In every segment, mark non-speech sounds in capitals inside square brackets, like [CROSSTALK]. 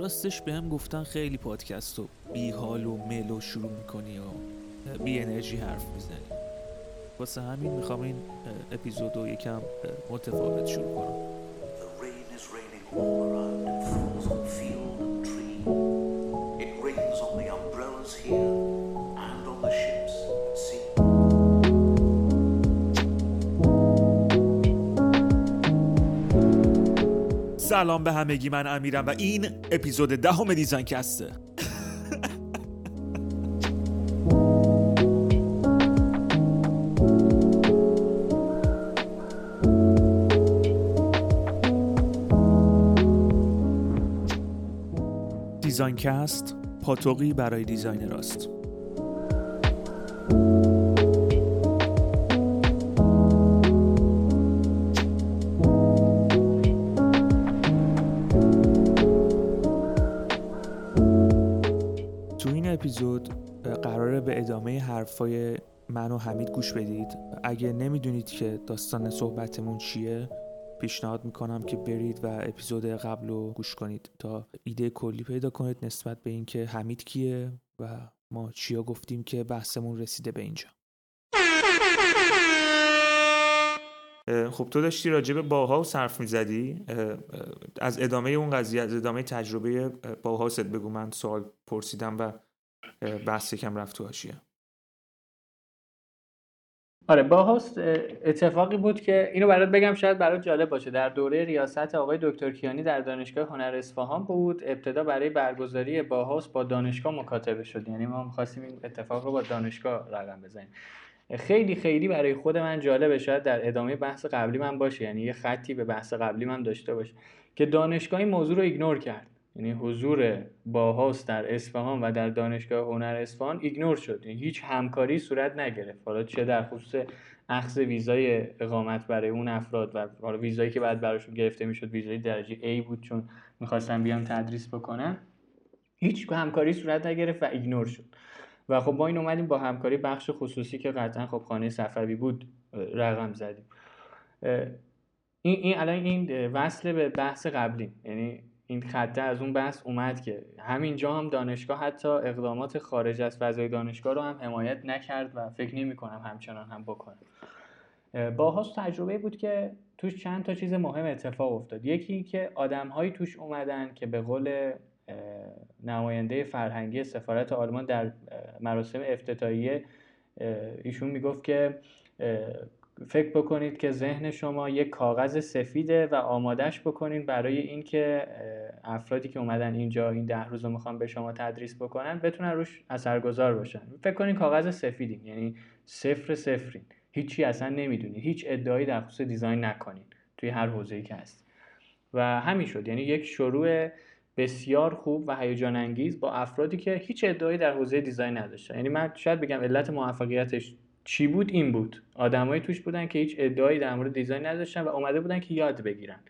راستش بهم گفتن خیلی پادکست و بی حال و مل و شروع می‌کنی و بی انرژی حرف می‌زنی. واسه همین می‌خوام این اپیزود رو یکم متفاوت شروع کنم. سلام به همگی من امیرم و این اپیزود دهم Design Cast ه [LAUGHS] Design Cast پاتوقی برای designer هاست. اپیزود قراره به ادامه حرفای من و حمید گوش بدید. اگه نمی‌دونید که داستان صحبتمون چیه پیشنهاد می‌کنم که برید و اپیزود قبل رو گوش کنید تا ایده کلی پیدا کنید نسبت به اینکه حمید کیه و ما چیا گفتیم که بحثمون رسیده به اینجا. خب تو داشتی راجع به باها و صرف می‌زدی. از ادامه اون قضیه از ادامه تجربه باها بگو. من سوال پرسیدم و بحث کم رفت تو حاشیه آره باهاست اتفاقی بود که اینو برات بگم شاید برات جالب باشه. در دوره ریاست آقای دکتر کیانی در دانشگاه هنر اصفهان بود. ابتدا برای برگزاری باهاس با دانشگاه مکاتبه شد. یعنی ما می‌خواستیم این اتفاق رو با دانشگاه رقم بزنیم. خیلی خیلی برای خود من جالبه. شاید در ادامه بحث قبلی من باشه. یعنی یه خطی به بحث قبلی من داشته باشه که دانشگاه این موضوع رو ignore کرد. یعنی حضور باهاوس در اصفهان و در دانشگاه هنر اصفهان ignore شد. یعنی هیچ همکاری صورت نگرفت. حالا چه در خصوص اخذ ویزای اقامت برای اون افراد و حالا ویزایی که بعد براشون گرفته می‌شد ویزای درجه A بود چون می‌خواستن بیان تدریس بکنن هیچ همکاری صورت نگرفت و ignore شد. و خب ما این اومدیم با همکاری بخش خصوصی که قطعا خب خانه صفوی بود رقم زدیم. این, این الان این وصل به بحث قبلی یعنی این خطه از اون بحث اومد که همینجا هم دانشگاه حتی اقدامات خارج از فضای دانشگاه رو هم حمایت نکرد و فکر نمی کنم همچنان هم بکنه. باهاست تجربه بود که توش چند تا چیز مهم اتفاق افتاد. یکی که آدمهایی توش اومدن که به قول نماینده فرهنگی سفارت آلمان در مراسم افتتاحیه ایشون می‌گفت که فکر بکنید که ذهن شما یک کاغذ سفیده و آمادش بکنین برای اینکه افرادی که اومدن اینجا این ده روز رو می‌خوان به شما تدریس بکنن بتونن روش اثرگذار باشن. فکر کنین کاغذ سفیدین یعنی صفر صفرین. هیچی اصلا نمی‌دونید هیچ ادعایی در خصوص دیزاین نکنین توی هر حوزه‌ای که هست. و همین شد. یعنی یک شروع بسیار خوب و هیجان انگیز با افرادی که هیچ ادعایی در حوزه design نداشتن. یعنی من شاید بگم علت موفقیتش چی بود؟ این بود. آدمایی توش بودن که هیچ ادعایی در مورد design نداشتن و اومده بودن که یاد بگیرن.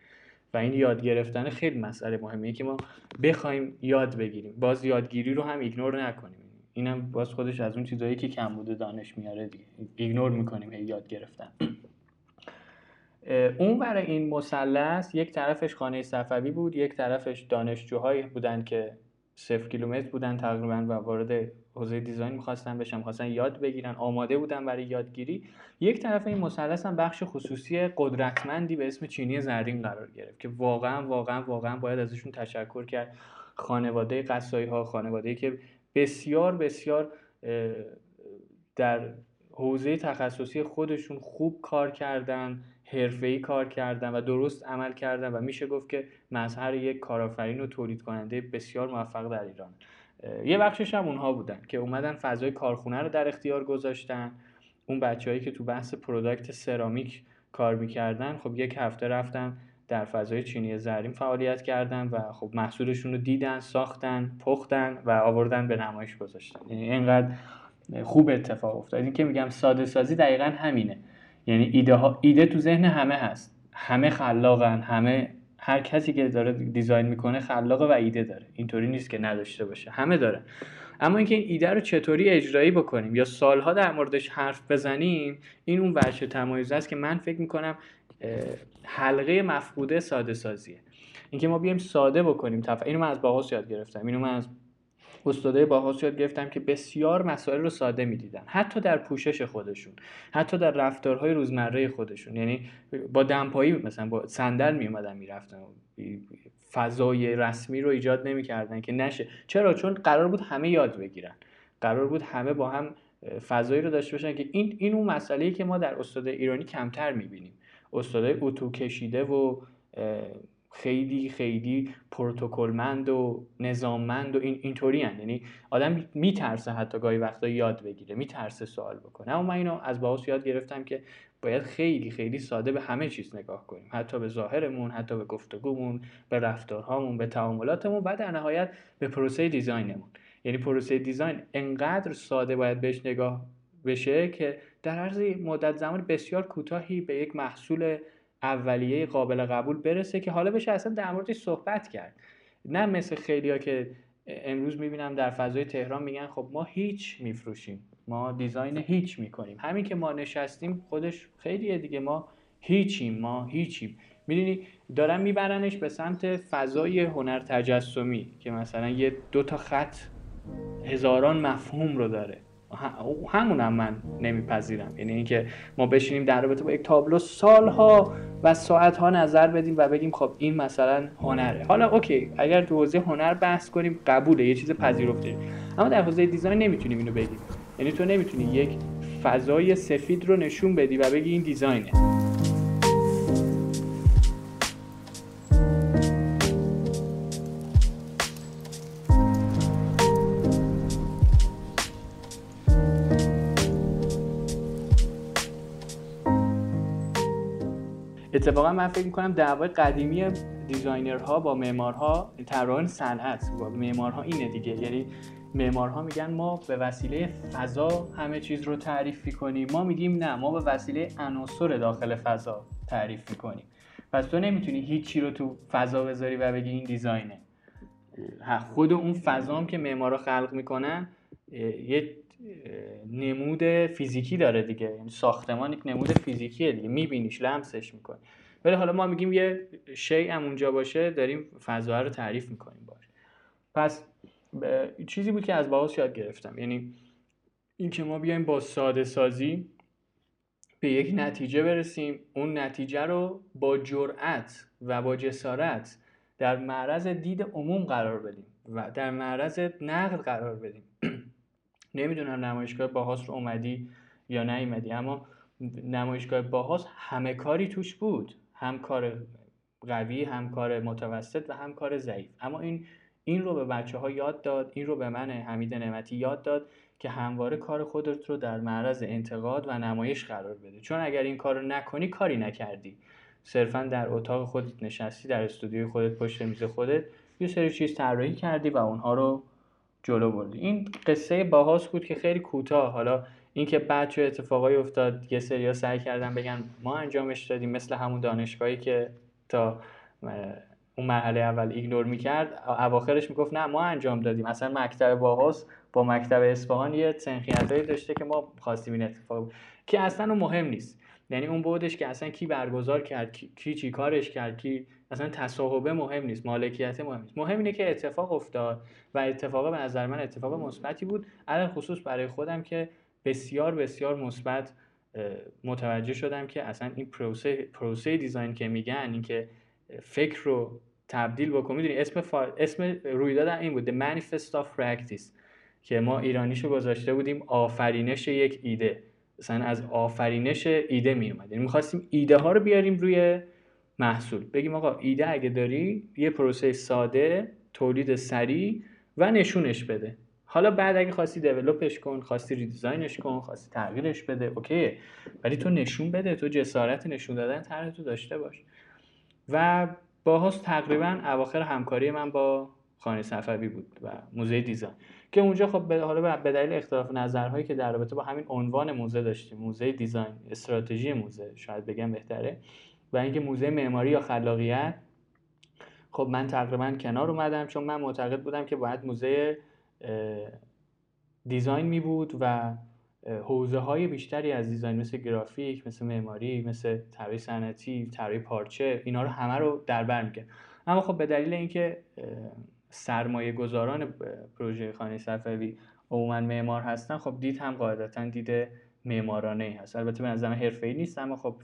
و این یاد گرفتن خیلی مسئله مهمه که ما بخوایم یاد بگیریم. باز یادگیری رو هم ignore نکنیم. اینم باز خودش از اون چیزایی که کم بوده دانش میاره دیگه. ignore می‌کنیم هی یاد گرفتن. اون برای این مثلث یک طرفش خانه صفوی بود یک طرفش دانشجوهایی بودن که صفر کیلومتر بودن تقریبا و وارد حوزه دیزاین می‌خواستن بشن می‌خواستن یاد بگیرن. آماده بودن برای یادگیری. یک طرف این مثلث هم بخش خصوصی قدرتمندی به اسم چینی زرین قرار گرفت که واقعا واقعا واقعا باید ازشون تشکر کرد. خانواده قصایی ها خانواده که بسیار بسیار در حوزه تخصصی خودشون خوب کار کردن حرفه‌ای کار کردن و درست عمل کردن و میشه گفت که مظهر یک کارآفرین و تولید کننده بسیار موفق در ایران. یه بخشش هم اونها بودن که اومدن فضای کارخونه رو در اختیار گذاشتن. اون بچههایی که تو بحث پروداکت سرامیک کار می‌کردن خب یک هفته رفتن در فضای چینی زرین فعالیت کردن و خب محصولشون رو دیدن ساختن پختن و آوردن به نمایش گذاشتن. یعنی اینقدر خوب اتفاق افتاد. این که میگم ساده سازی دقیقا همینه. یعنی ایده, ها، ایده تو ذهن همه هست. همه خلاقن همه هر کسی که داره دیزاین می‌کنه خلاقه و ایده داره. اینطوری نیست که نداشته باشه. همه داره. اما اینکه این ایده رو چطوری اجرایی بکنیم یا سالها در موردش حرف بزنیم این اون ورشه تمایز است که من فکر می‌کنم حلقه مفقوده ساده سازیه. اینکه ما بیایم ساده بکنیم تف... اینو من از باهاس یاد گرفتم. اینو من از استادای باهاس یاد گرفتم که بسیار مسائل رو ساده می‌دیدن. حتی در پوشش خودشون حتی در رفتارهای روزمره خودشون. یعنی با دمپایی مثلا با صندل میومدن می‌رفتن. فضای رسمی رو ایجاد نمی‌کردن که نشه. چرا؟ چون قرار بود همه یاد بگیرن. قرار بود همه با هم فضایی رو داشته باشن که این این اون مسئله که ما در استاد ایرانی کمتر می‌بینیم. استادای اتو کشیده و خیلی خیلی پروتکلمند و نظاممند و این اینطوری یعنی آدم میترسه حتی گاهی وقتا یاد بگیره میترسه سوال بکنه. اما من اینو از باهاس یاد گرفتم که باید خیلی خیلی ساده به همه چیز نگاه کنیم. حتی به ظاهرمون حتی به گفتگومون به رفتارهامون به تعاملاتمون و در نهایت به پروسه دیزاینمون. یعنی پروسه دیزاین انقدر ساده باید بهش نگاه بشه که در عرض مدت زمان بسیار کوتاهی به یک محصول اولیه قابل قبول برسه که حالا بشه اصلا در موردش صحبت کرد. نه مثل خیلیا که امروز می‌بینم در فضای تهران میگن خب ما هیچ میفروشیم. ما دیزاین هیچ می‌کنیم. همین که ما نشستیم خودش خیلیه دیگه. ما هیچیم ما هیچیم. می‌دونی؟ دارن میبرنش به سمت فضای هنر تجسمی که مثلا یه دو تا خط هزاران مفهوم رو داره. همون هم من نمیپذیرم. یعنی اینکه ما بشینیم در رابطه با یک تابلو سالها و ساعتها نظر بدیم و بگیم خب این مثلا هنره. حالا اوکی اگر تو حوزه هنر بحث کنیم قبوله یه چیز پذیرفته. اما در حوزه دیزاین نمی‌تونیم اینو بگیم. یعنی تو نمی‌تونی یک فضای سفید رو نشون بدی و بگی این دیزاینه. اتفاقا من فکر می‌کنم دعوای قدیمی دیزاینرها با معمارها طراحان صنعت با معمارها اینه دیگه. یعنی معمارها میگن ما به وسیله فضا همه چیز رو تعریف می‌کنیم. ما میگیم نه ما به وسیله عناصر داخل فضا تعریف می‌کنیم. پس تو نمی‌تونی هیچی رو تو فضا بذاری و بگی این دیزاینه. خود اون فضا هم که معمارا خلق می‌کنن یه نمود فیزیکی داره دیگه. یعنی ساختمان یک نمود فیزیکیه دیگه. میبینیش لمسش می‌کنی. ولی حالا ما میگیم یه شی هم اونجا باشه داریم فضا رو تعریف می‌کنیم باش. پس چیزی بود که از باهاس یاد گرفتم. یعنی اینکه ما بیایم با ساده سازی به یک نتیجه برسیم. اون نتیجه رو با جرأت و با جسارت در معرض دید عموم قرار بدیم و در معرض نقد قرار بدیم. نمی‌دونم نمایشگاه باهاس رو اومدی یا نیومدی اما نمایشگاه باهاس همه کاری توش بود. هم کار قوی هم کار متوسط و هم کار ضعیف. اما این این رو به بچه ها یاد داد این رو به من حمید نعمتی یاد داد که همواره کار خودت رو در معرض انتقاد و نمایش قرار بده. چون اگر این کار رو نکنی کاری نکردی. صرفا در اتاق خودت نشستی در استودیوی خودت پشت میز خودت یه سری چیز طراحی کردی و اونها رو جلو بردی این قصه باهاس بود که خیلی کوتاه. حالا اینکه بعد چه اتفاقایی افتاد یه سریا سعی کردن بگن ما انجامش دادیم مثل همون دانشگاهی که تا اون مرحله اول ایگنور می‌کرد اواخرش می‌گفت نه ما انجام دادیم. اصلا مکتب باهاس با مکتب اصفهان یه سنخیتایی داشته که ما خواستیم این اتفاق که اصلا مهم نیست. یعنی اون بودش که اصلا کی برگزار کرد کی چی کارش کرد کی اصلا تصاحبه مهم نیست مالکیت مهم نیست. مهم اینه که اتفاق افتاد و اتفاق به نظر من اتفاق مثبتی بود. علل خصوص برای خودم که بسیار بسیار مثبت متوجه شدم که اصلا این پروسه پروسه دیزاین که میگن اینکه فکر رو تبدیل بکن. می‌دونی اسم فا... اسم رویداد این بود The Manifest of Practice که ما ایرانیشو گذاشته بودیم آفرینش یک ایده. مثلا از آفرینش ایده می اومد یعنی می‌خواستیم ایده ها رو بیاریم روی محصول. بگیم آقا ایده اگه داری یه پروسه ساده تولید سریع و نشونش بده. حالا بعد اگه خواستی develop ش کن خواستی redesign ش کن خواستی تغییرش بده okay. ولی تو نشون بده تو جسارت نشون دادن طرح تو داشته باش. و باهاوس تقریبا اواخر همکاری من با خانه صفوی بود و موزه design. که اونجا خب حالا به دلیل اختلاف نظرهایی که در رابطه با همین عنوان موزه داشتیم موزه design استراتژی موزه شاید بگم بهتره. و اینکه موزه معماری یا خلاقیت خب من تقریبا کنار اومدم چون من معتقد بودم که باید موزه دیزاین می بود و حوزه های بیشتری از دیزاین مثل گرافیک مثل معماری مثل طراحی صنعتی طراحی پارچه اینا رو همه رو در بر اما خب به دلیل اینکه سرمایه گذاران پروژه خانه صفوی عموما معمار هستن خب دید هم قاعدتا دید معمارانه ای هست. البته به نظرم حرفه‌ای نیست اما خب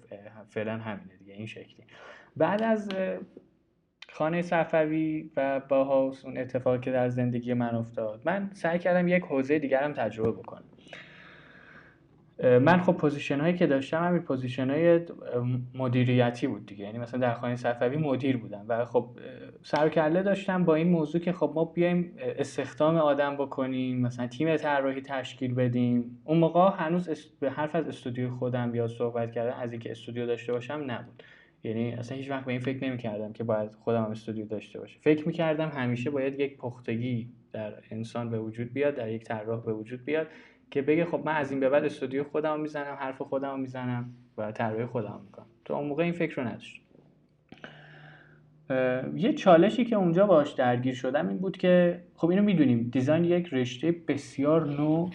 فعلا همینه دیگه این شکلی. بعد از خانه صفوی و باهاوس اون اتفاقی که در زندگی من افتاد من سعی کردم یک حوزه دیگرم تجربه بکنم. من خب position هایی که داشتم همین position های مدیریتی بود دیگه. یعنی مثلا در خانه صفوی مدیر بودم و خب سروکله داشتم با این موضوع که خب ما بیایم استخدام آدم بکنیم مثلا تیم طراحی تشکیل بدیم. اون موقع هنوز به حرف از استودیو خودم یا صحبت کردن از اینکه استودیو داشته باشم نبود. یعنی اصلا هیچ وقت به این فکر نمی کردم که باید خودم هم استودیو داشته باشه فکر می کردم همیشه باید یک پختگی در انسان به وجود بیاد در یک طراح به وجود بیاد. که بگه خب من از این به بعد استودیو خودم می‌زنم حرف خودم می‌زنم و طراحی خودم می‌کنم. تو اون موقع این فکر رو نداشت یه چالشی که اونجا باش درگیر شدم این بود که خب اینو می‌دونیم دیزاین یک رشته بسیار نو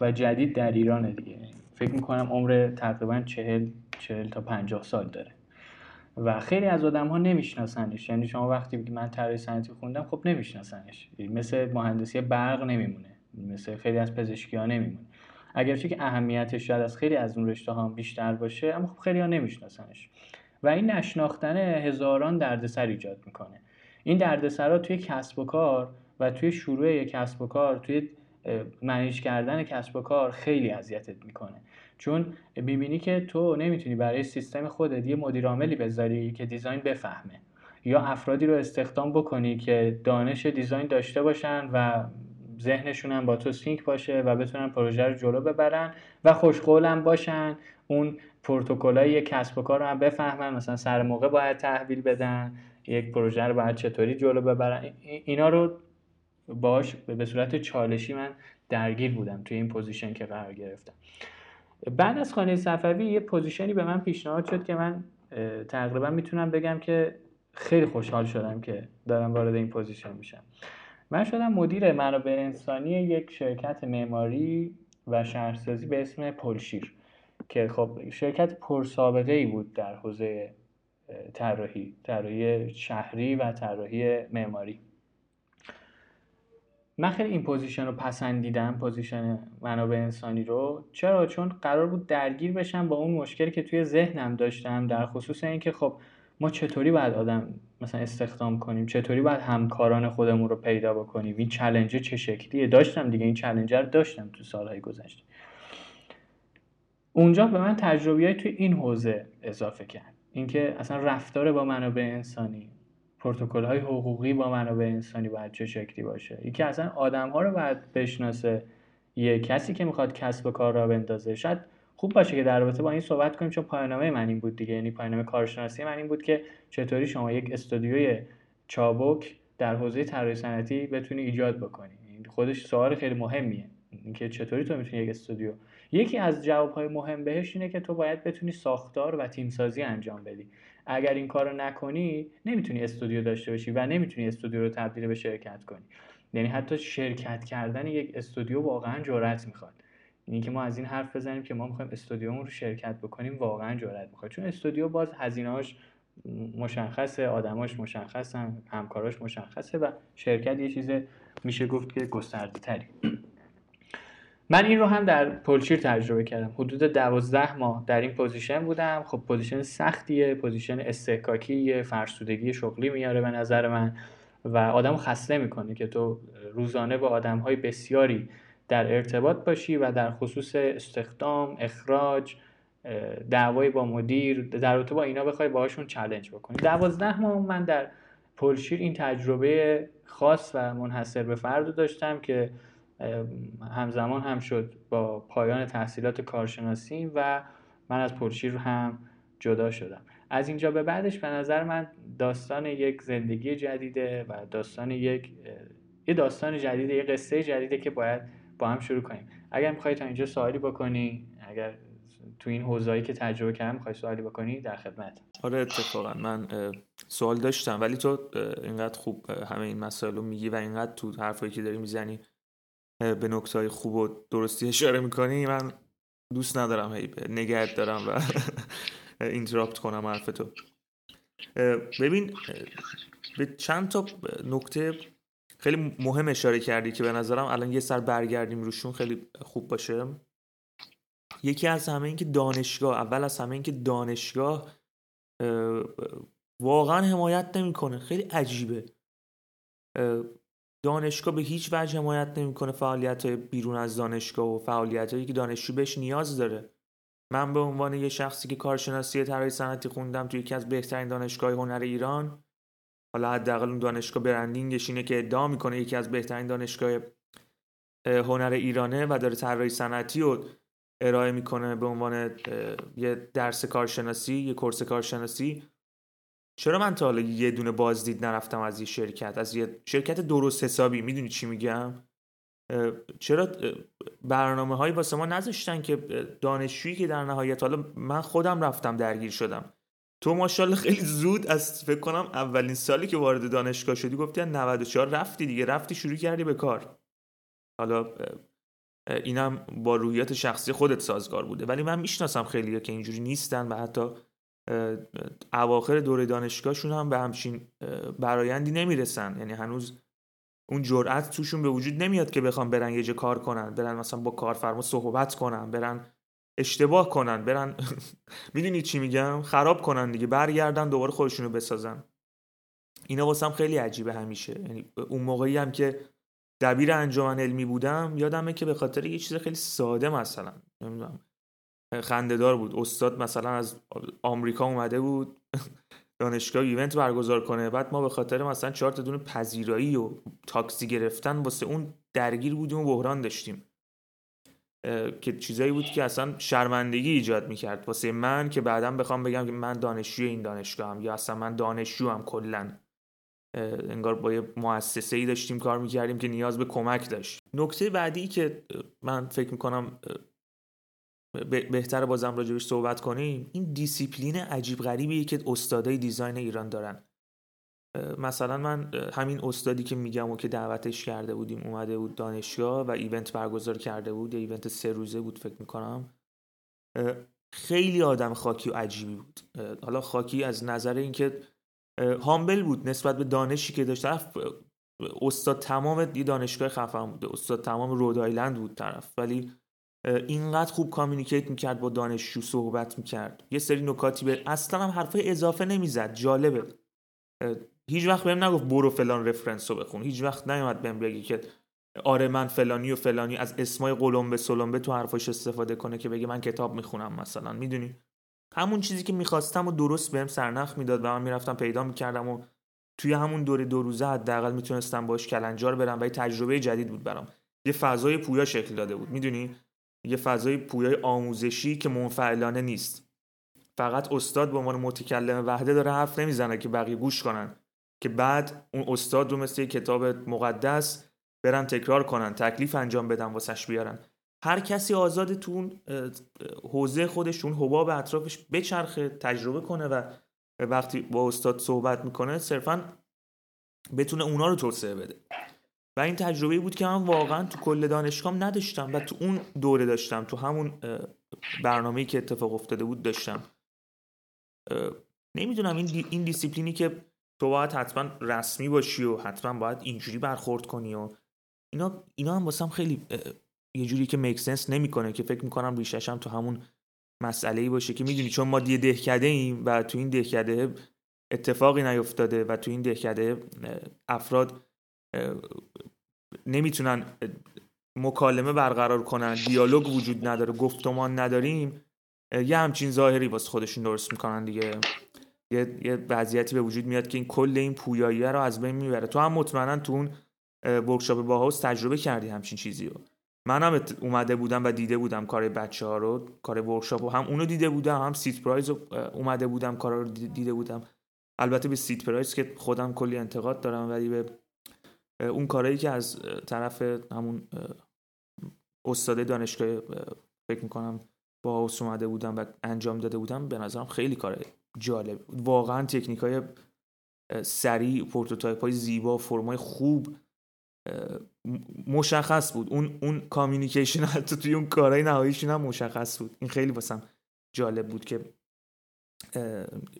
و جدید در ایرانه دیگه. فکر می‌کنم عمر تقریبا چهل چهل تا پنجاه سال داره. و خیلی از آدم ها نمیشناسنش. یعنی شما وقتی من طراحی صنعتی خوندم خب نمیشناسنش. مثل مهندسی برق نمیمونه. مثل خیلی از پزشکی ها نمیمونه اگرچه که اهمیتش شاید از خیلی از اون رشته ها بیشتر باشه اما خب خیلی ها نمیشناسنش. و این نشناختن هزاران دردسر ایجاد می‌کنه. این دردسرها توی کسب و کار و توی شروع یک کسب و کار توی manage کردن کسب و کار خیلی اذیتت می‌کنه. چون می‌بینی که تو نمی‌تونی برای سیستم خودت یه مدیر عاملی بذاری که design بفهمه. یا افرادی رو استخدام بکنی که دانش design داشته باشن و ذهنشون هم با تو sync باشه و بتونن پروژه رو جلو ببرن و خوشقولم باشن. اون پروتکلای کسب و کار رو هم بفهمن. مثلا سر موقع باید تحویل بدن یک پروژه رو باید چطوری جلو ببرن. اینا رو باش به صورت چالشی من درگیر بودم توی این position که قرار گرفتم. بعد از خانه صفوی یه position ی به من پیشنهاد شد که من تقریبا می‌تونم بگم که خیلی خوشحال شدم که دارم وارد این position میشم. من شدم مدیر منابع انسانی یک شرکت معماری و شهرسازی به اسم پلشیر که خب شرکت پرسابقه ای بود در حوزه طراحی طراحی شهری و طراحی معماری. من خیلی این position رو پسندیدم position منابع انسانی رو. چرا؟ چون قرار بود درگیر بشم با اون مشکلی که توی ذهنم داشتم در خصوص اینکه خب ما چطوری باید آدم مثلا استخدام کنیم؟ چطوری باید همکاران خودمون رو پیدا بکنیم؟ این challenge ه چه شکلیه؟ داشتم دیگه این challenge ه رو داشتم تو سالهای گذشته. اونجا به من تجربیات توی این حوزه اضافه کرد. اینکه اصلا رفتار با منابع انسانی پروتکل های حقوقی با منابع انسانی باید چه شکلی باشه؟ اینکه اصلا آدم ها رو باید بشناسه یه کسی که می‌خواد کسب و کار را بندازه. شاید خوب باشه که در رابطه با این صحبت کنیم چون پایانامه من این بود دیگه. یعنی پایانامه کارشناسی من این بود که چطوری شما یک استودیوی چابک در حوزه طراحی صنعتی بتونی ایجاد بکنی. خودش سوال خیلی مهمیه. اینکه چطوری تو می‌تونی یک استودیو یکی از جوابهای مهم بهش اینه که تو باید بتونی ساختار و تیمسازی انجام بدی. اگر این کارو نکنی نمی‌تونی استودیو داشته باشی و نمی‌تونی استودیو رو تبدیل به شرکت کنی. یعنی حتی شرکت کردن یک استودیو واقعا جرأت می‌خواد. یعنی که ما از این حرف بزنیم که ما می‌خوایم استودیومون رو شرکت بکنیم واقعا جرأت می‌خواد. چون استودیو باز هزینه‌اش مشخصه آدماش مشخصن همکاراش مشخصه و شرکت یه چیز میشه گفت که گسترده تری من این رو هم در پلشیر تجربه کردم. حدود دوازده ماه در این position بودم. خب position سختیه position اصطکاکیه فرسودگی شغلی میاره به نظر من و آدم خسته می‌کنه که تو روزانه با آدم های بسیاری در ارتباط باشی و در خصوص استخدام اخراج دعوای با مدیر در رابطه با اینا بخوای باهاشون challenge بکنی. دوازده ماه من در پلشیر این تجربه خاص و منحصر به فرد داشتم که همزمان هم شد با پایان تحصیلات کارشناسی و من از پلشیر هم جدا شدم. از اینجا به بعدش به نظر من داستان یک زندگی جدیده و داستان یک یه داستان جدیده یه قصه جدیده که باید با هم شروع کنیم. اگر می‌خوای تا اینجا سوالی بکنی اگر تو این حوزه‌ای که تجربه کردم می‌خوای سوالی بکنی در خدمت. آره اتفاقا. من سوال داشتم. ولی تو اینقدر خوب همه این مسائل رو میگی و اینقدر تو حرفایی که داری می‌زنی به نکته خوب و درستی اشاره می‌کنی من دوست ندارم هی نگرد دارم و [LAUGHS] اینتراپت کنم حرف تو ببین به چند تا نکته خیلی مهم اشاره کردی که به نظرم الان یه سر برگردیم روشون خیلی خوب باشه. یکی از همه این که دانشگاه اول از همه این که دانشگاه واقعا حمایت نمی‌کنه. خیلی عجیبه. دانشگاه به هیچ وجه حمایت نمی‌کنه فعالیت های بیرون از دانشگاه و فعالیت هایی که دانشجو بهش نیاز داره. من به عنوان یه شخصی که کارشناسی طراحی صنعتی خوندم توی یکی از بهترین دانشگاه هنر ایران حالا حداقل اون دانشگاه برندینگش اینه که ادعا می‌کنه یکی از بهترین دانشگاه هنر ایرانه و داره طراحی صنعتی رو ارائه می‌کنه به عنوان یه درس کارشناسی یه کورس کارشناسی. چرا من تا حالا یه دونه بازدید نرفتم از یه شرکت؟ از یه شرکت درست حسابی. می‌دونی چی میگم؟ چرا برنامه هایی واسه ما نذاشتن که دانشجویی که در نهایت حالا من خودم رفتم درگیر شدم. تو ماشاءالله خیلی زود از فکر کنم اولین سالی که وارد دانشگاه شدی گفتی 94 رفتی دیگه رفتی شروع کردی به کار. حالا اینم با رویت شخصی خودت سازگار بوده. ولی من می‌شناسم خیلی که اینجوری نیستن و حتی اواخر دوره دانشگاهشون هم به همچین برایندی نمی‌رسن. یعنی هنوز اون جرأت توشون به وجود نمیاد که بخوام برن یه جا کار کنن برن مثلا با کارفرما صحبت کنن برن اشتباه کنن برن. [LAUGHS] می‌دونی چی میگم؟ خراب کنن دیگه برگردن دوباره خودشونو بسازن. اینا واسم خیلی عجیبه همیشه. یعنی اون موقعی هم که دبیر انجمن علمی بودم یادمه که به خاطر یه چیز خیلی ساده مثلا نمی‌دونم خندهدار بود. استاد مثلا از آمریکا اومده بود [LAUGHS] دانشگاه ایونت برگزار کنه. بعد ما به خاطر مثلا چهار تا دونه پذیرایی و تاکسی گرفتن واسه اون درگیر بودیم و بحران داشتیم. که چیزایی بود که اصلا شرمندگی ایجاد می‌کرد. واسه من که بعدا بخوام بگم که من دانشجوی این دانشگاهم یا اصلا من دانشجو هم کلا انگار با یه مؤسسه ای داشتیم کار می‌کردیم که نیاز به کمک داشت. نکته بعدی که من فکر می‌کنم بهتر بازم راجبش صحبت کنیم این دیسیپلین عجیب غریبیه که استادای design ایران دارن. مثلا من همین استادی که میگم و که دعوتش کرده بودیم اومده بود دانشگاه و event برگزار کرده بود یه event سه روزه بود فکر می‌کنم. خیلی آدم خاکی و عجیبی بود. حالا خاکی از نظر اینکه humble بود نسبت به دانشی که داشت. طرف استاد تمام یه دانشگاه خفن بوده استاد تمام رود آیلند بود طرف. ولی اینقدر خوب communicate می‌کرد با دانشجو صحبت می‌کرد. یه سری نکاتی به اصلا هم حرفای اضافه نمی‌زد جالبه. هیچ وقت بهم نگفت برو فلان reference رو بخون. هیچ وقت نیومد بهم بگی که آره من فلانی و فلانی از اسمای قلمبه سلمبه تو حرفاش استفاده کنه که بگه من کتاب می‌خونم مثلا. می‌دونی؟ همون چیزی که می‌خواستم و درست بهم سرنخ می‌داد و من می‌رفتم پیدا می‌کردم و توی همون دوره دو روزه حداقل می‌تونستم باش کلنجار برم و یه تجربه جدید بود برام. یه فضای پویا شکل داده بود. می‌دونی؟ یه فضای پویای آموزشی که منفعلانه نیست. فقط استاد به عنوان متکلم وحده داره حرف نمی‌زنه که بقیه گوش کنن. که بعد اون استاد رو مثل کتاب مقدس برن تکرار کنن تکلیف انجام بدن واسش بیارن. هر کسی آزاد تو اون حوزه خودش اون حباب اطرافش بچرخه تجربه کنه و وقتی با استاد صحبت می‌کنه صرفا بتونه اونا رو توسعه بده. و این تجربه بود که من واقعا تو کل دانشگاه نداشتم و تو اون دوره داشتم تو همون برنامه‌ای که اتفاق افتاده بود داشتم. نمی‌دونم این, این دیسیپلینی که تو باید حتما رسمی باشی و حتما باید اینجوری برخورد کنی و اینا اینا هم واسم خیلی یه جوری که میک سنس نمی‌کنه که فکر می‌کنم ریشش هم تو همون مسئله ای باشه که می‌دونی چون ما دیگه دهکده ایم و تو این دهکده اتفاقی نیفتاده و تو این دهکده افراد نمی‌تونن مکالمه برقرار کنن دیالوگ وجود نداره گفتمان نداریم یه همچین ظاهری واسه خودشون درست می‌کنن دیگه. یه, یه وضعیتی به وجود میاد که این کل این پویایی رو از بین می‌بره. تو هم مطمئنا تو اون workshop باهاوس تجربه کردی همچین چیزی رو. منم اومده بودم و دیده بودم کار بچه ها رو کار workshop رو. هم اونو دیده بودم هم سیت پرایز اومده بودم کار رو دیده بودم. البته به سیت پرایز که خودم کلی انتقاد دارم ولی به اون کارهایی که از طرف همون استاد دانشگاه فکر می‌کنم با اومده بودم و انجام داده بودم به نظرم خیلی کار جالب. واقعا تکنیک های سریع prototype های زیبا فرمای خوب مشخص بود. اون اون communication [LAUGHS] حتی توی اون کارهای نهاییشون هم مشخص بود. این خیلی واسم جالب بود که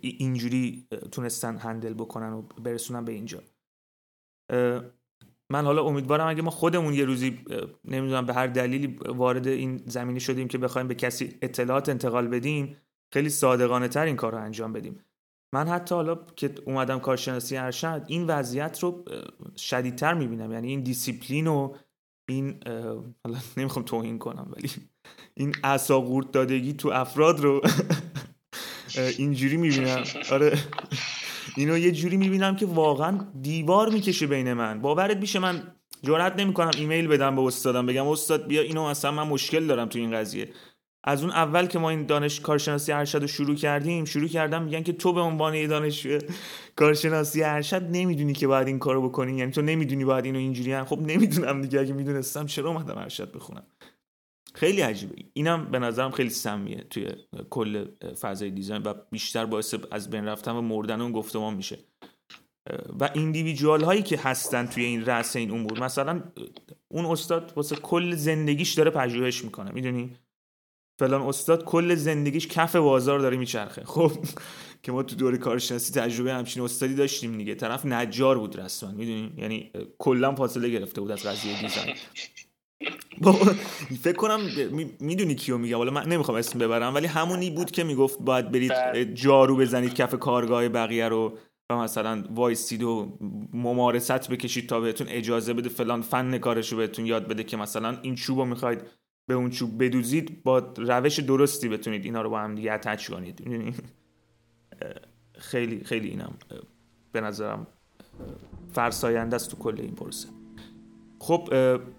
اینجوری تونستن handle بکنن و برسونن به اینجا. من حالا امیدوارم اگه ما خودمون یه روزی نمی‌دونم به هر دلیلی وارد این زمینی شدیم که بخوایم به کسی اطلاعات انتقال بدیم خیلی صادقانه تر این کار رو انجام بدیم. من حتی حالا که اومدم کارشناسی ارشد این وضعیت رو شدیدتر می‌بینم. یعنی این دیسیپلین و این حالا نمی‌خوام توهین کنم ولی این عصا قورت دادگی تو افراد رو [LAUGHS] اینجوری می‌بینم. آره. اینو یه جوری می‌بینم که واقعا دیوار می‌کشه بین من. باورت میشه من جرئت نمی‌کنم ایمیل بدم به استادم بگم استاد بیا اینو مثلا من مشکل دارم تو این قضیه. از اون اول که ما این دانش کارشناسی ارشد رو شروع کردیم شروع کردم میگن که تو به عنوان یه دانش کارشناسی ارشد نمی‌دونی که باید این کارو بکنی یعنی تو نمی‌دونی باید اینو اینجوری هم. خب نمی‌دونم دیگه اگه می‌دونستم چرا اومدم ارشد بخونم؟ خیلی عجیبه. اینم به نظرم خیلی سمیه توی کل فضای دیزاین و بیشتر باعث از بین رفتن و مردن اون گفتمان میشه. و ایندیویدوال هایی که هستن توی این رأس این امور مثلا اون استاد واسه کل زندگیش داره پژوهش می‌کنه می‌دونی؟ فلان استاد کل زندگیش کف بازار داره میچرخه. خب که ما تو دوره کارشناسی تجربه همچین استادی داشتیم دیگه. طرف نجار بود رسما می‌دونی؟ یعنی کلا فاصله گرفته بود از قضیه دیزاین. فکر کنم می‌دونی کیو میگم. حالا من نمی‌خوام اسم ببرم ولی همونی بود که می‌گفت باید برید بله. جارو بزنید کف کارگاه بقیه رو و مثلا وایسید و ممارست بکشید تا بهتون اجازه بده فلان فن کارش رو بهتون یاد بده که مثلا این چوب رو می‌خواید به اون چوب بدوزید با روش درستی بتونید اینا رو با هم دیگه اتچ کنید. خیلی خیلی اینم به نظرم فرساینده است تو کل این پروسه. خب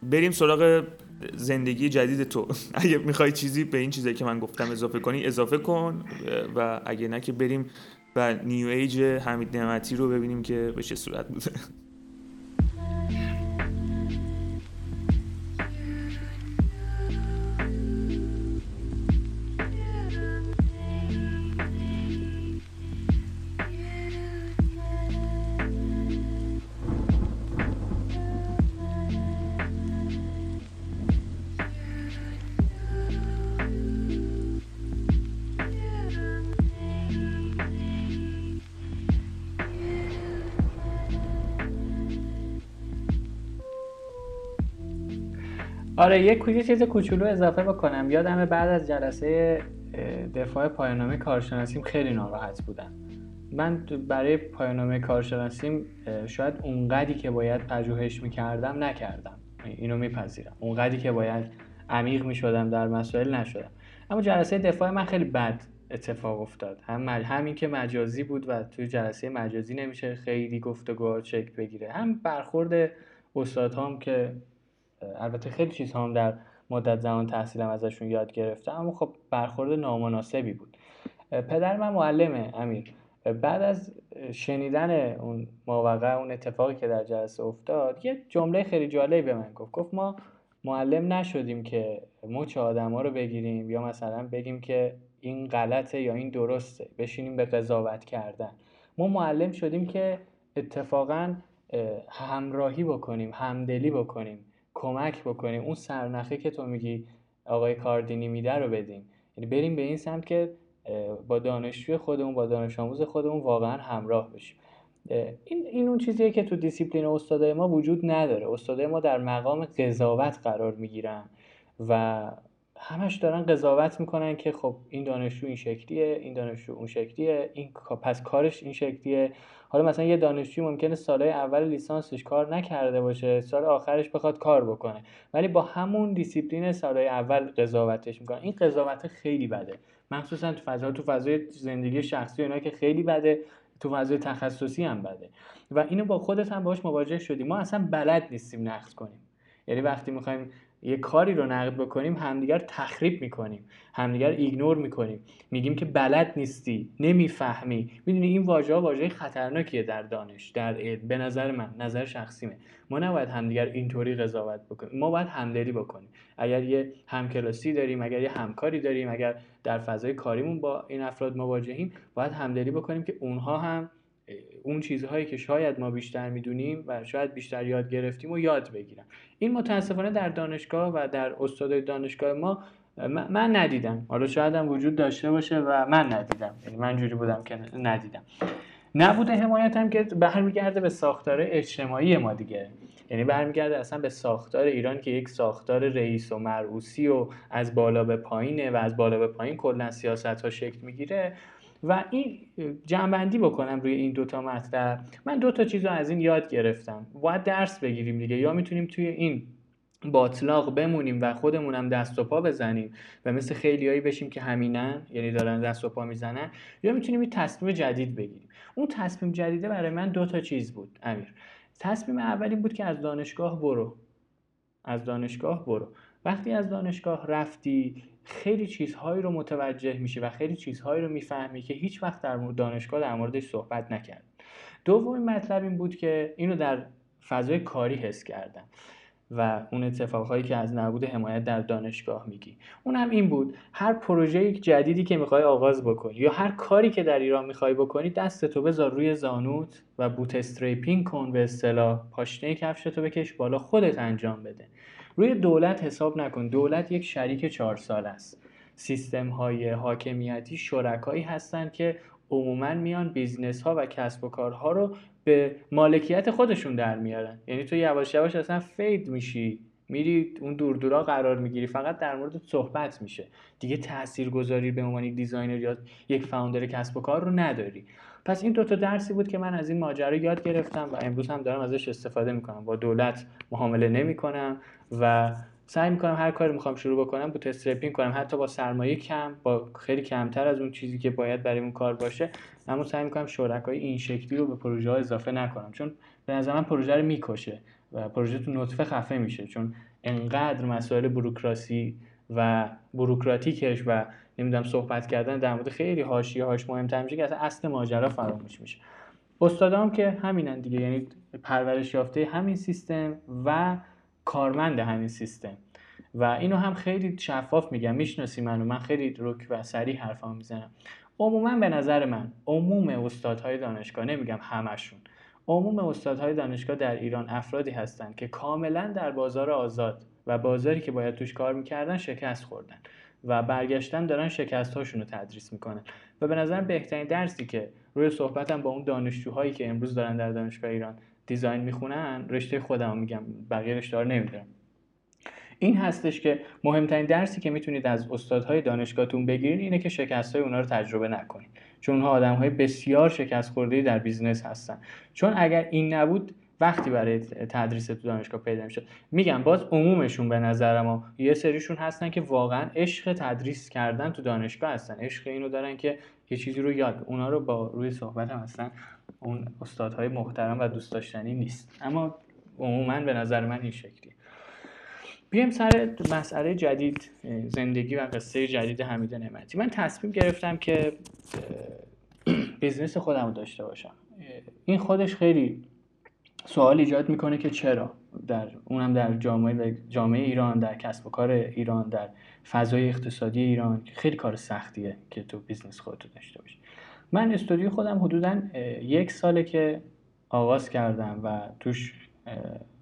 بریم سراغ زندگی جدید تو. [LAUGHS] اگه می‌خوای چیزی به این چیزی که من گفتم اضافه کنی اضافه کن و اگه نه که بریم و نیو ایج حمید نعمتی رو ببینیم که به چه صورت بوده. آره یه چیز کوچولو اضافه بکنم. یادم بعد از جلسه دفاع پایانامه کارشناسیم خیلی ناراحت بودم من برای پایانامه کارشناسیم شاید اونقدی که باید پژوهش می‌کردم نکردم. اینو میپذیرم. اونقدی که باید عمیق می‌شدم در مسائل نشدم. اما جلسه دفاع من خیلی بد اتفاق افتاد. هم همین که مجازی بود و توی جلسه مجازی نمیشه خیلی گفتگو شکل بگیره. هم برخورد استادهام که البته خیلی چیزها هم در مدت زمان تحصیلم ازشون یاد گرفتم اما خب برخورد نامناسبی بود. پدر من معلمه امیر. بعد از شنیدن اون موقع اون اتفاقی که در جلسه افتاد یه جمله خیلی جالبی به من گفت. گفت ما معلم نشدیم که مچ آدم ها رو بگیریم یا مثلا بگیم که این غلطه یا این درسته بشینیم به قضاوت کردن. ما معلم شدیم که اتفاقا همراهی بکنیم همدلی بکنیم. کمک بکنیم اون سرنخی که تو میگی آقای کاردینی میده رو بدیم یعنی بریم به این سمت که با دانشجوی خودمون با دانش آموز خودمون واقعا همراه بشیم. این این اون چیزیه که تو دیسیپلین استادای ما وجود نداره. استادای ما در مقام قضاوت قرار می‌گیرن و همش دارن قضاوت می‌کنن که خب این دانشجو این شکلیه این دانشجو اون شکلیه این پس کارش این شکلیه. حالا مثلا یه دانشجو ممکنه سالهای اول لیسانسش کار نکرده باشه سال آخرش بخواد کار بکنه. ولی با همون دیسیپلین سالهای اول قضاوتش می‌کنه. این قضاوت خیلی بده. مخصوصا تو فضا تو فضای زندگی شخصی اینا که خیلی بده تو فضای تخصصی هم بده. و اینو با خودت هم باش مواجه شدیم ما اصلا بلد نیستیم نقد کنیم. یعنی وقتی می‌خوایم یه کاری رو نقد بکنیم همدیگر تخریب می‌کنیم همدیگر ایگنور می‌کنیم. میگیم که بلد نیستی نمی‌فهمی. می‌دونی این واژه ها واژه خطرناکیه در دانش در علم. به نظر من نظر شخصیمه ما نباید همدیگر اینطوری قضاوت بکنیم. ما باید همدلی بکنیم. اگر یه همکلاسی داریم اگر یه همکاری داریم اگر در فضای کاریمون با این افراد مواجهیم باید همدلی بکنیم که اونها هم اون چیزهایی که شاید ما بیشتر می‌دونیم و شاید بیشتر یاد گرفتیم و یاد بگیرن. این متاسفانه در دانشگاه و در استادای دانشگاه ما من ندیدم. حالا شاید هم وجود داشته باشه و من ندیدم. یعنی من جوری بودم که ندیدم. نبوده حمایت هم که برمیگرده به ساختار اجتماعی ما دیگه. یعنی برمیگرده اصلا به ساختار ایران که یک ساختار رئیس و مرعوسی و از بالا به پایینه و از بالا به پایین کلا سیاست ها شکل می‌گیره. و این جنبندی بکنم روی این دوتا مطلب. من دوتا چیز رو از این یاد گرفتم. باید درس بگیریم دیگه. یا می‌تونیم توی این باطلاق بمونیم و خودمونم دست و پا بزنیم و مثل خیلیایی بشیم که همینن یعنی دارن دست و پا می‌زنن. یا می‌تونیم این تصمیم جدید بگیریم. اون تصمیم جدیده برای من دو تا چیز بود امیر. تصمیم اولی بود که از دانشگاه برو. از دانشگاه برو. وقتی از دانشگاه رفتی خیلی چیزهایی رو متوجه میشی و خیلی چیزهایی رو می‌فهمی که هیچ وقت در مورد دانشگاه در موردش صحبت نکرد. دومین مطلب این بود که اینو در فضای کاری حس کردم و اون اتفاقهایی که از نبود حمایت در دانشگاه میگی. اون هم این بود هر پروژه جدیدی که می‌خوای آغاز بکنی یا هر کاری که در ایران می‌خوای بکنی دستتو بذار روی زانوت و بوت استریپینگ کن به اصطلاح پاشنه کفشتو بکش بالا خودت انجام بده. روی دولت حساب نکن. دولت یک شریک چهار سال است. سیستم های حاکمیتی شرکایی هستند که عموما میان business ها و کسب و کارها رو به مالکیت خودشون در میارن. یعنی تو یواش یواش اصلا fade میشی. میری اون دور دورا قرار می‌گیری. فقط در مورد صحبت میشه. دیگه تاثیرگذاری به عنوان یک designer یا یک founder کسب و کار رو نداری. پس این دوتا درسی بود که من از این ماجرا یاد گرفتم و امروز هم دارم ازش استفاده می‌کنم. با دولت معامله نمی‌کنم و سعی می‌کنم هر کاری می‌خوام شروع بکنم bootstrapping کنم. حتی با سرمایه کم با خیلی کمتر از اون چیزی که باید برای اون کار باشه اما سعی می‌کنم شرکای این شکلی رو به پروژه ها اضافه نکنم. چون به نظر من پروژه رو می‌کشه و پروژه تو نطفه خفه میشه. چون انقدر مسائل بروکراسی و بروکراتیکش و نمی‌دونم صحبت کردن در مورد خیلی حاشیه هاش مهمتر میشه که اصلا اصل ماجرا فراموش میشه. استادام که همینن دیگه یعنی پرورش یافته همین سیستم و کارمند همین سیستم. و اینو هم خیلی شفاف میگم می‌شناسی منو من خیلی رک و سریع حرفام می‌زنم. عموما به نظر من عموم استادهای دانشگاه نمیگم همشون عموم استادهای دانشگاه در ایران افرادی هستند که کاملا در بازار آزاد و بازاری که باید توش کار می‌کردن شکست خوردن. و برگشتن دارن شکست هاشون رو تدریس می‌کنن. و به نظر بهترین درسی که روی صحبتم با اون دانشجوهایی که امروز دارن در دانشگاه ایران دیزاین می‌خونن رشته خودم میگم بقیه رشته رو نمی‌دونم. این هستش که مهمترین درسی که می‌تونید از استادهای دانشگاهتون بگیرید اینه که شکست های اونا رو تجربه نکنید. چون اونها آدم های بسیار شکست خورده در business هستن. چون اگر این نبود وقتی برای تدریس تو دانشگاه پیدا می‌شد. میگم باز عمومشون به نظر ما یه سریشون هستن که واقعا عشق تدریس کردن تو دانشگاه هستن. عشق اینو دارن که یه چیزی رو یاد اونا رو با روی صحبت هم هستن. اون استادهای محترم و دوست داشتنی نیست. اما عموما به نظر من این شکلی بیایم سر مسئله جدید زندگی و قصه جدید حمید نعمتی. من تصمیم گرفتم که [CLEARS THROAT] business خودم رو داشته باشم. این خودش خیلی سوال ایجاد می‌کنه که چرا در اونم در جامعه جامعه ایران در کسب و کار ایران در فضای اقتصادی ایران خیلی کار سختیه که تو business خودتو داشته باشی. من استودیو خودم حدودا یک ساله که آغاز کردم و توش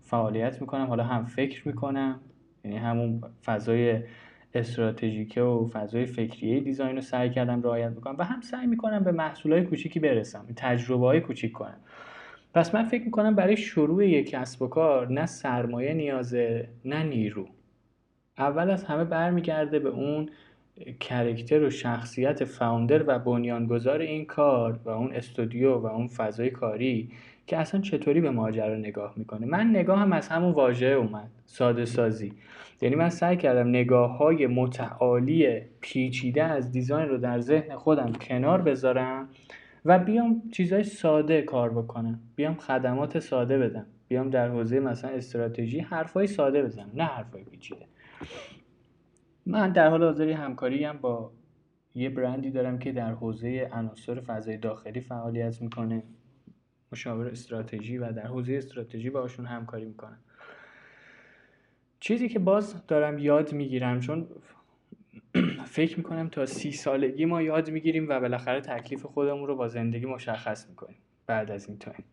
فعالیت می‌کنم. حالا هم فکر می‌کنم یعنی همون فضای استراتژیکه و فضای فکریه دیزاین رو سعی کردم رعایت بکنم و هم سعی می‌کنم به محصولای کوچیکی برسم تجربه های کوچیک کنم. پس من فکر می‌کنم برای شروع یک کسب و کار نه سرمایه نیازه نه نیرو. اول از همه برمیگرده به اون کرکتر و شخصیت فاوندر و بنیانگذار این کار و اون استودیو و اون فضای کاری که اصلا چطوری به ماجرا نگاه می‌کنه. من نگاه هم از همون واژه اومد ساده سازی. یعنی من سعی کردم نگاه های متعالی پیچیده از دیزاین رو در ذهن خودم کنار بذارم و بیام چیزای ساده کار بکنم. بیام خدمات ساده بدم. بیام در حوزه مثلا استراتژی حرفای ساده بزنم نه حرفای پیچیده. من در حال حاضر همکاری هم با یه برندی دارم که در حوزه عناصر فضای داخلی فعالیت می‌کنه. مشاور استراتژی و در حوزه استراتژی باشون همکاری می‌کنم. چیزی که باز دارم یاد می‌گیرم چون فکر می‌کنم تا سی سالگی ما یاد می‌گیریم و بالاخره تکلیف خودمون رو با زندگی مشخص می‌کنیم. بعد از این time.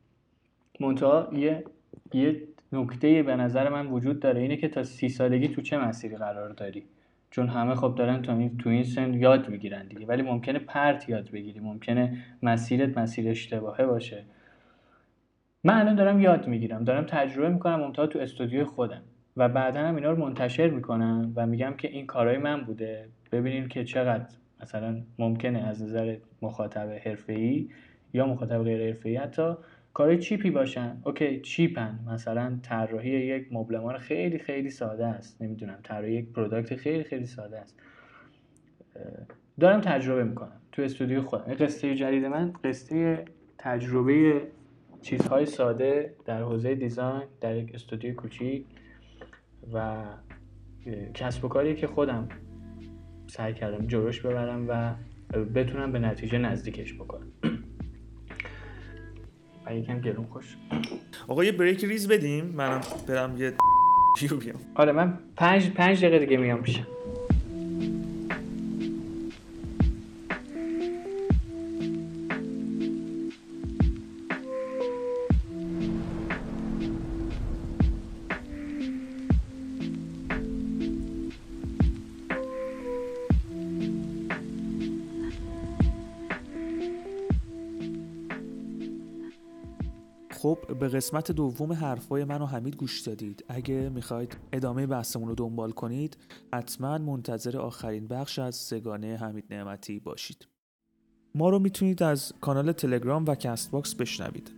منتها یه یه نکته به نظر من وجود داره اینه که تا سی سالگی تو چه مسیری قرار داری؟ چون همه خب دارن تو این تو این سن یاد می‌گیرن دیگه. ولی ممکنه پرت یاد بگیری. ممکنه مسیرت مسیر اشتباهه باشه. من الان دارم یاد می‌گیرم. دارم تجربه می‌کنم. منتها تو استودیو خودم. و بعدا هم اینا رو منتشر می‌کنم و میگم که این کارهای من بوده. ببینید که چقدر مثلا ممکنه از نظر مخاطب حرفه‌ای یا مخاطب غیر حرفه‌ای حتی کارهای cheap ی باشن. okay cheap ن. مثلا طراحی یک مبلمان خیلی خیلی ساده است. نمی‌دونم طراحی یک product خیلی خیلی ساده است. دارم تجربه می‌کنم تو استودیو خودم قصه جدید من قصه تجربه چیزهای ساده در حوزه دیزاین در یک استودیو کوچیک و کسب و کاری که خودم سعی کردم جلوش ببرم و بتونم به نتیجه نزدیکش بکنم. [CLEARS THROAT] و یکم گلون خوش. آقا یه بریک ریز بدیم. منم برم یه بیام آره من پنج, پنج دقیقه دیگه میام پیشم. قسمت دوم حرفای من و حمید گوش دادید. اگه می‌خواید ادامه بحثمون رو دنبال کنید حتما منتظر آخرین بخش از سه‌گانه حمید نعمتی باشید. ما رو می‌تونید از کانال تلگرام و Castbox بشنوید.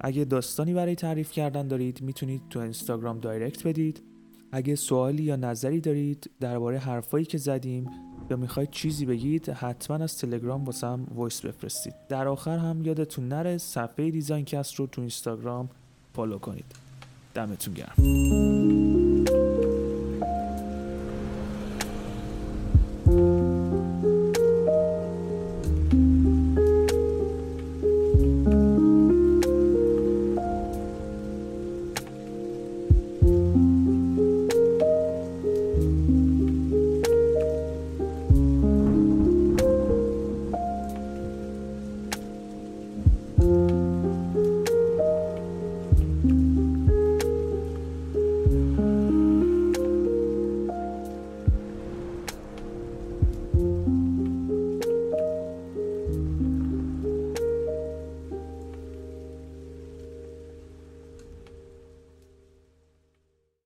اگه داستانی برای تعریف کردن دارید می‌تونید تو اینستاگرام direct بدید. اگه سوالی یا نظری دارید درباره حرفایی که زدیم یا می‌خواید چیزی بگید حتما از تلگرام واسم voice بفرستید. در آخر هم یادتون نره صفحه DesignCast رو تو اینستاگرام فالو کنید. دمتون گرم.